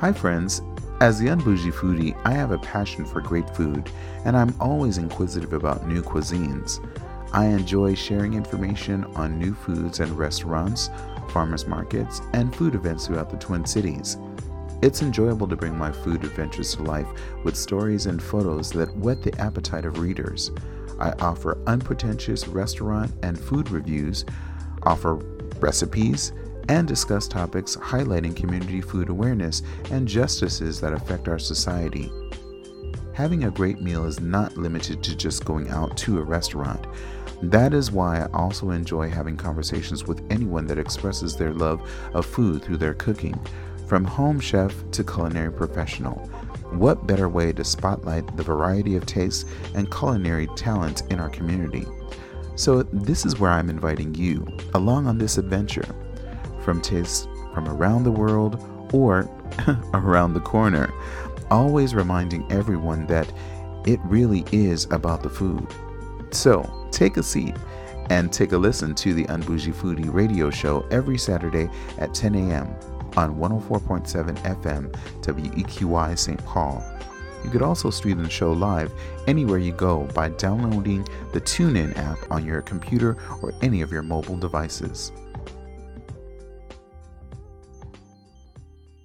Hi, friends. As the Unbougie Foodie, I have a passion for great food, and I'm always inquisitive about new cuisines. I enjoy sharing information on new foods and restaurants, farmers markets, and food events throughout the Twin Cities. It's enjoyable to bring my food adventures to life with stories and photos that whet the appetite of readers. I offer unpretentious restaurant and food reviews, offer recipes, and discuss topics highlighting community food awareness and justices that affect our society. Having a great meal is not limited to just going out to a restaurant. That is why I also enjoy having conversations with anyone that expresses their love of food through their cooking, from home chef to culinary professional. What better way to spotlight the variety of tastes and culinary talent in our community? So, this is where I'm inviting you along on this adventure. From tastes from around the world or around the corner, always reminding everyone that it really is about the food. So, take a seat and take a listen to the Unbougie Foodie radio show every Saturday at 10 a.m. on 104.7 FM WEQY St. Paul. You could also stream the show live anywhere you go by downloading the TuneIn app on your computer or any of your mobile devices.